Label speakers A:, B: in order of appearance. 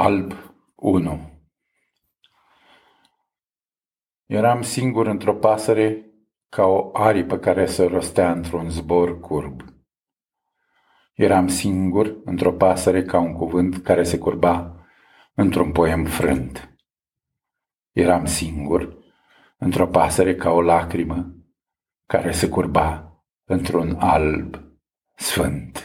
A: Alb 1 Eram singur într-o pasăre ca o aripă care se rostea într-un zbor curb. Eram singur într-o pasăre ca un cuvânt care se curba într-un poem frânt. Eram singur într-o pasăre ca o lacrimă care se curba într-un alb sfânt.